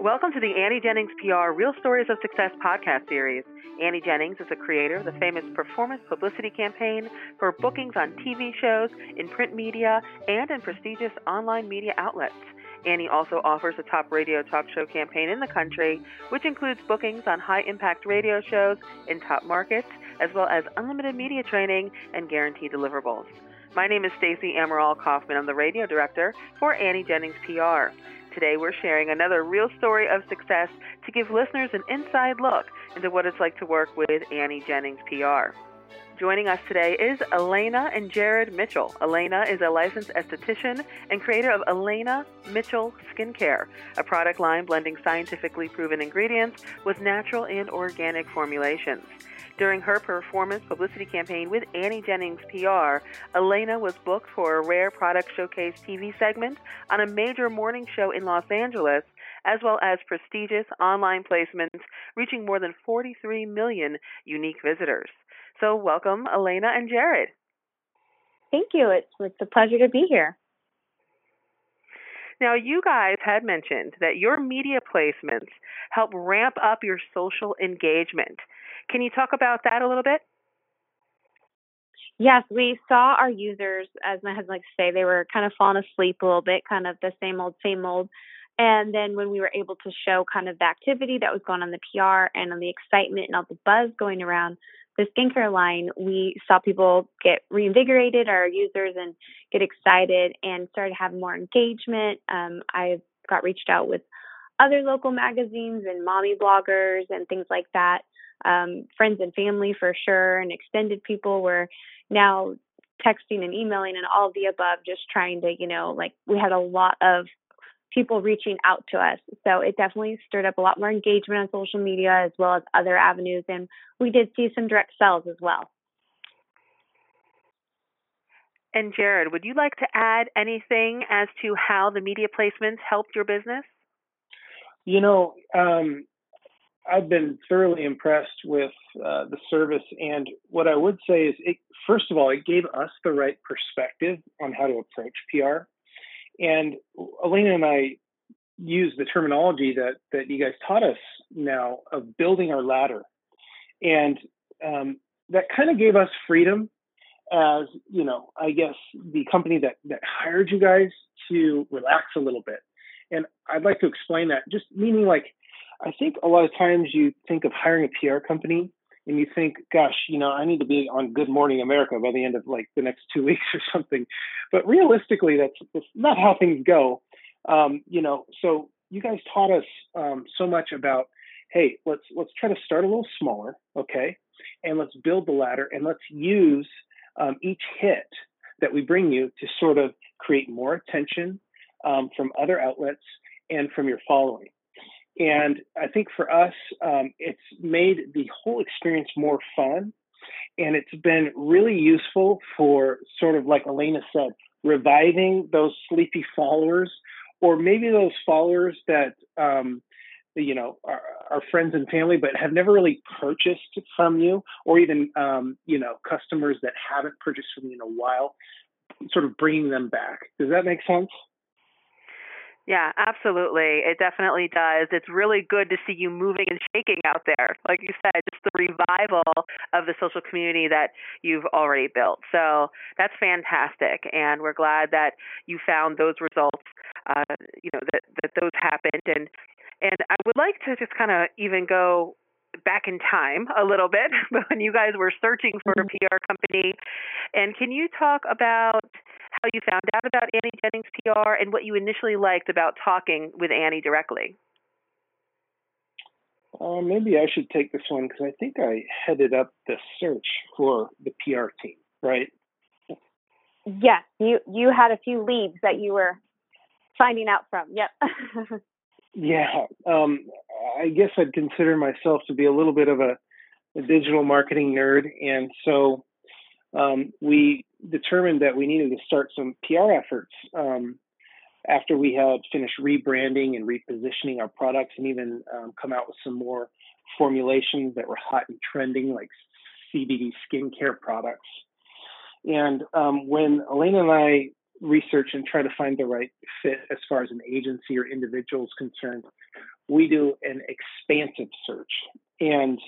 Welcome to the Annie Jennings PR Real Stories of Success podcast series. Annie Jennings is a creator of the famous performance publicity campaign for bookings on TV shows, in print media, and in prestigious online media outlets. Annie also offers a top radio talk show campaign in the country, which includes bookings on high impact radio shows in top markets, as well as unlimited media training and guaranteed deliverables. My name is Stacey Amaral Kaufman. I'm the radio director for Annie Jennings PR. Today, we're sharing another real story of success to give listeners an inside look into what it's like to work with Annie Jennings PR. Joining us today is Alana and Jared Mitchell. Alana is a licensed esthetician and creator of Alana Mitchell Skincare, a product line blending scientifically proven ingredients with natural and organic formulations. During her performance publicity campaign with Annie Jennings PR, Alana was booked for a rare product showcase TV segment on a major morning show in Los Angeles, as well as prestigious online placements reaching more than 43 million unique visitors. So, welcome, Alana and Jared. Thank you. It's, it's a pleasure to be here. Now, you guys had mentioned that your media placements help ramp up your social engagement. Can you talk about that a little bit? Yes, we saw our users, as my husband likes to say, they were kind of falling asleep a little bit, kind of the same old, same old. And then when we were able to show kind of the activity that was going on the PR and on the excitement and all the buzz going around the skincare line, we saw people get reinvigorated, our users, and get excited and started having more engagement. Um, I got reached out with other local magazines and mommy bloggers and things like that um, friends and family for sure, and extended people were now texting and emailing and all the above, just trying to, you know, like we had a lot of people reaching out to us. So it definitely stirred up a lot more engagement on social media as well as other avenues. And we did see some direct sales as well. And Jared, would you like to add anything as to how the media placements helped your business? You know, um, I've been thoroughly impressed with uh, the service, and what I would say is, it, first of all, it gave us the right perspective on how to approach PR. And Alana and I use the terminology that that you guys taught us now of building our ladder, and um, that kind of gave us freedom as you know, I guess the company that that hired you guys to relax a little bit. And I'd like to explain that, just meaning like I think a lot of times you think of hiring a PR company and you think, gosh, you know, I need to be on Good Morning America by the end of like the next two weeks or something. But realistically, that's, that's not how things go. Um, you know, so you guys taught us um, so much about, hey, let's let's try to start a little smaller, okay, and let's build the ladder, and let's use um, each hit that we bring you to sort of create more attention um, from other outlets and from your following. And I think for us, um, it's made the whole experience more fun. And it's been really useful for sort of like Alana said, reviving those sleepy followers, or maybe those followers that, um, you know, are, are, friends and family, but have never really purchased from you, or even, um, you know, customers that haven't purchased from you in a while, sort of bringing them back. Does that make sense? Yeah, absolutely. It definitely does. It's really good to see you moving and shaking out there. Like you said, just the revival of the social community that you've already built. So that's fantastic. And we're glad that you found those results, uh, you know, that, that those happened. And, and I would like to just kind of even go back in time a little bit when you guys were searching for a mm-hmm. PR company. And can you talk about how you found out about Annie Jennings PR and what you initially liked about talking with Annie directly. Uh, maybe I should take this one because I think I headed up the search for the PR team, right? Yes, you you had a few leads that you were finding out from. Yep. yeah, um, I guess I'd consider myself to be a little bit of a, a digital marketing nerd, and so um, we determined that we needed to start some PR efforts um, after we had finished rebranding and repositioning our products and even um, come out with some more formulations that were hot and trending, like CBD skincare products. And um, when Alana and I research and try to find the right fit as far as an agency or individual is concerned, we do an expansive search. And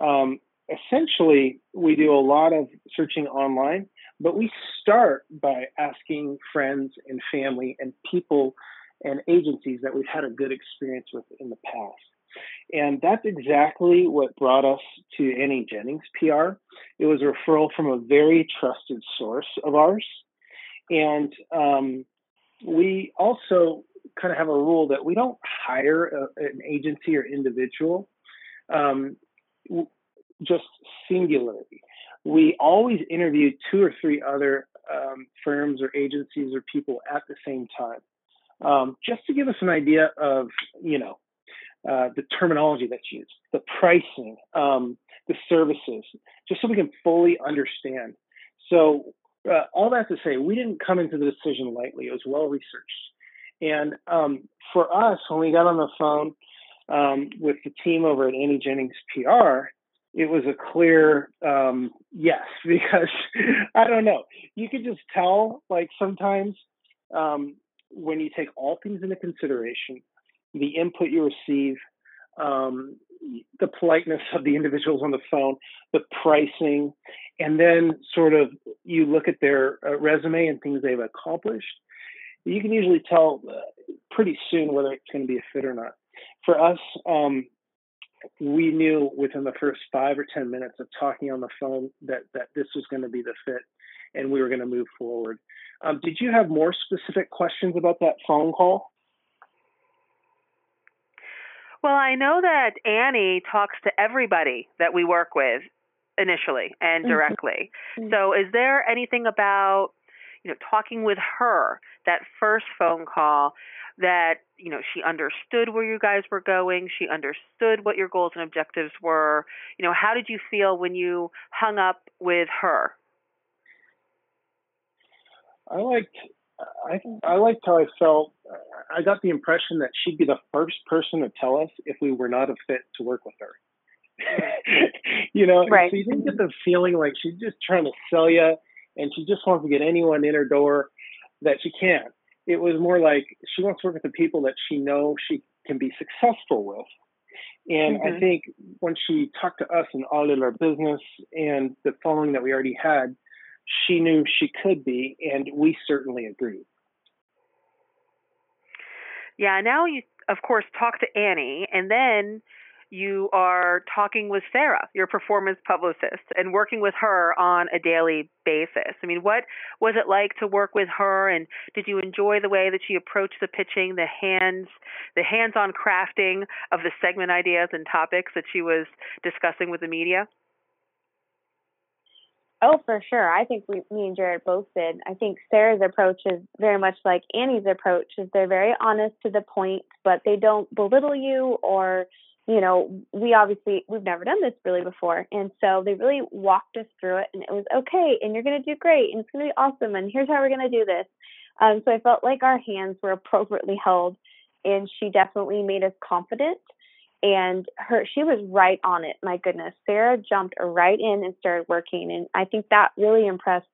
um, essentially, we do a lot of searching online, but we start by asking friends and family and people and agencies that we've had a good experience with in the past. And that's exactly what brought us to Annie Jennings PR. It was a referral from a very trusted source of ours. And um, we also kind of have a rule that we don't hire a, an agency or individual um, just singularly. We always interview two or three other um, firms or agencies or people at the same time, um, just to give us an idea of, you know, uh, the terminology that's used, the pricing, um, the services, just so we can fully understand. So, uh, all that to say, we didn't come into the decision lightly. It was well researched. And um, for us, when we got on the phone um, with the team over at Annie Jennings PR, it was a clear um, yes, because I don't know. You could just tell, like, sometimes um, when you take all things into consideration, the input you receive, um, the politeness of the individuals on the phone, the pricing, and then sort of you look at their uh, resume and things they've accomplished, you can usually tell uh, pretty soon whether it's going to be a fit or not. For us, um, we knew within the first five or ten minutes of talking on the phone that that this was going to be the fit, and we were going to move forward. Um, did you have more specific questions about that phone call? Well, I know that Annie talks to everybody that we work with initially and mm-hmm. directly. Mm-hmm. So, is there anything about you know talking with her that first phone call that you know she understood where you guys were going she understood what your goals and objectives were you know how did you feel when you hung up with her i liked I I liked how I felt. I got the impression that she'd be the first person to tell us if we were not a fit to work with her. you know, right. so you didn't get the feeling like she's just trying to sell you, and she just wants to get anyone in her door that she can. It was more like she wants to work with the people that she knows she can be successful with. And mm-hmm. I think when she talked to us and audited our business and the following that we already had, she knew she could be, and we certainly agreed. Yeah, now you, of course, talk to Annie, and then you are talking with Sarah, your performance publicist, and working with her on a daily basis. I mean, what was it like to work with her, and did you enjoy the way that she approached the pitching, the hands, the hands-on crafting of the segment ideas and topics that she was discussing with the media? Oh, for sure. I think we, me and Jared both did. I think Sarah's approach is very much like Annie's approach. Is they're very honest to the point, but they don't belittle you or, you know, we obviously we've never done this really before, and so they really walked us through it, and it was okay, and you're gonna do great, and it's gonna be awesome, and here's how we're gonna do this. Um, so I felt like our hands were appropriately held, and she definitely made us confident and her she was right on it. My goodness sarah jumped right in and started working and i think that really impressed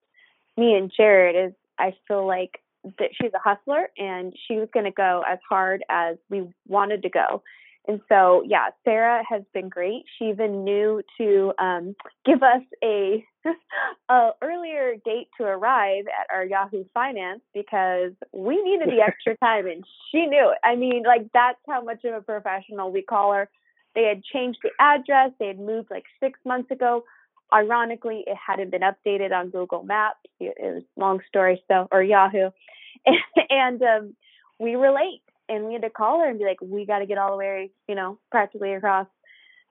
me and jared is i feel like that she's a hustler and she was going to go as hard as we wanted to go and so yeah sarah has been great. She even knew to um, give us a, a earlier date to arrive at our yahoo finance because we needed the extra time and she knew it. I mean like that's how much of a professional we call her. They had changed the address. They had moved like six months ago. Ironically it hadn't been updated on google maps. It, was long story so or yahoo. And, and um, we were late and we had to call her and be like, we got to get all the way, you know, practically across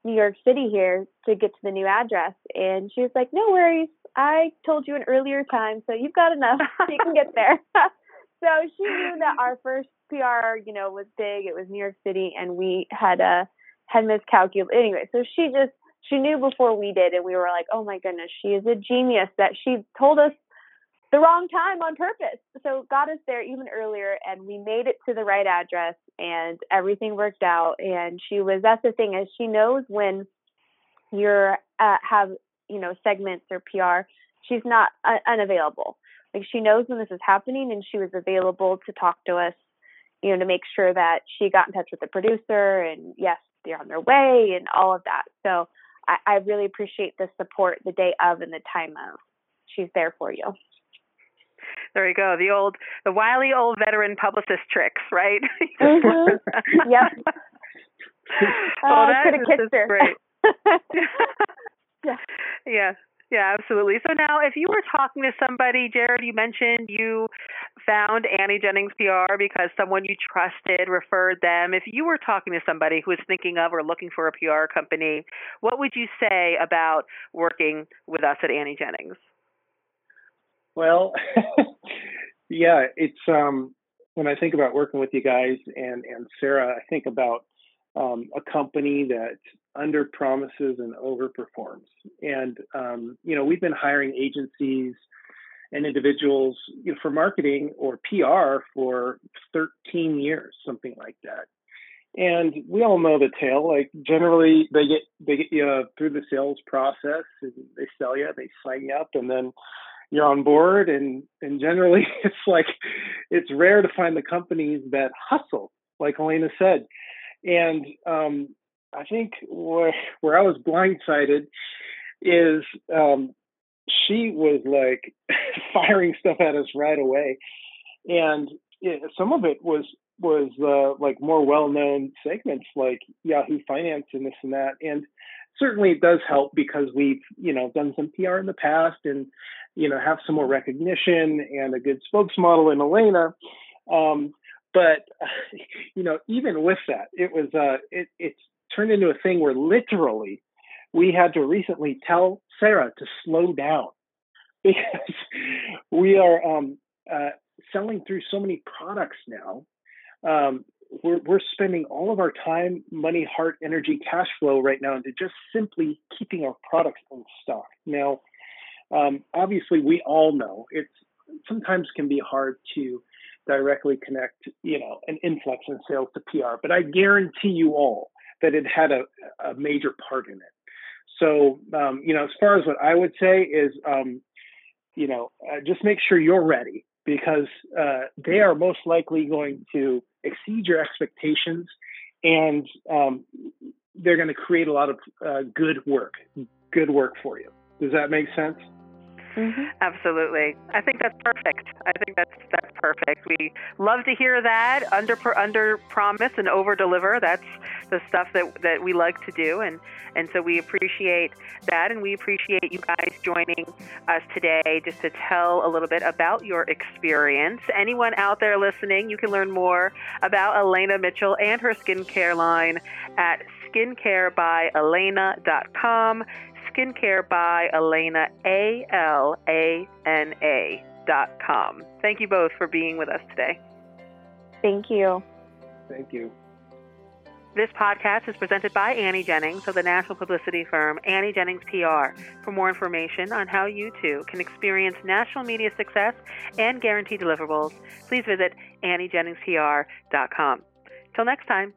New York City here to get to the new address. And she was like, no worries. I told you an earlier time, so you've got enough. you can get there. so she knew that our first PR, you know, was big. It was New York City, and we had a uh, had miscalculated. Anyway, so she just she knew before we did, and we were like, oh my goodness, she is a genius that she told us the wrong time on purpose. So got us there even earlier and we made it to the right address and everything worked out. And she was, that's the thing is she knows when you're, uh, have, you know, segments or PR, she's not uh, unavailable. Like she knows when this is happening and she was available to talk to us you know, to make sure that she got in touch with the producer and yes, they're on their way and all of that. So I, I really appreciate the support the day of and the time of. She's there for you. There you go. The old, the wily old veteran publicist tricks, right? mm-hmm. Yep. well, uh, that is just her. great. yeah. Yeah. Yeah, absolutely. So now, if you were talking to somebody, Jared, you mentioned you found Annie Jennings PR because someone you trusted referred them. If you were talking to somebody who was thinking of or looking for a PR company, what would you say about working with us at Annie Jennings? Well, yeah, it's um when I think about working with you guys and and Sarah, I think about um, a company that under promises and overperforms. And um, you know, we've been hiring agencies and individuals you know, for marketing or PR for 13 years, something like that. And we all know the tale. Like generally, they get they get you through the sales process, and they sell you, they sign you up, and then you're on board. And and generally, it's like it's rare to find the companies that hustle, like Alana said. And um, I think where where I was blindsided is um, she was like firing stuff at us right away, and it, some of it was was uh, like more well known segments like Yahoo Finance and this and that, and certainly it does help because we've you know done some PR in the past and you know have some more recognition and a good spokesmodel in Alana. Um, but you know, even with that, it was uh, it, it's turned into a thing where literally we had to recently tell Sarah to slow down because we are um, uh, selling through so many products now. Um, we're, we're spending all of our time, money, heart, energy, cash flow right now into just simply keeping our products in stock. Now, um, obviously, we all know it's sometimes can be hard to directly connect, you know, an influx in sales to PR, but I guarantee you all that it had a, a major part in it. So, um, you know, as far as what I would say is, um, you know, uh, just make sure you're ready because uh, they are most likely going to exceed your expectations and um, they're going to create a lot of uh, good work, good work for you. Does that make sense? Mm-hmm. Absolutely. I think that's perfect. I think that's that's perfect. We love to hear that under under promise and over deliver. That's the stuff that that we like to do, and and so we appreciate that, and we appreciate you guys joining us today just to tell a little bit about your experience. Anyone out there listening, you can learn more about Alana Mitchell and her skincare line at skincarebyalana.com skincare by Alana, A L A N A dot com. Thank you both for being with us today. Thank you. Thank you. This podcast is presented by Annie Jennings of the national publicity firm Annie Jennings PR. For more information on how you too can experience national media success and guarantee deliverables, please visit AnnieJenningsPR.com. Till next time.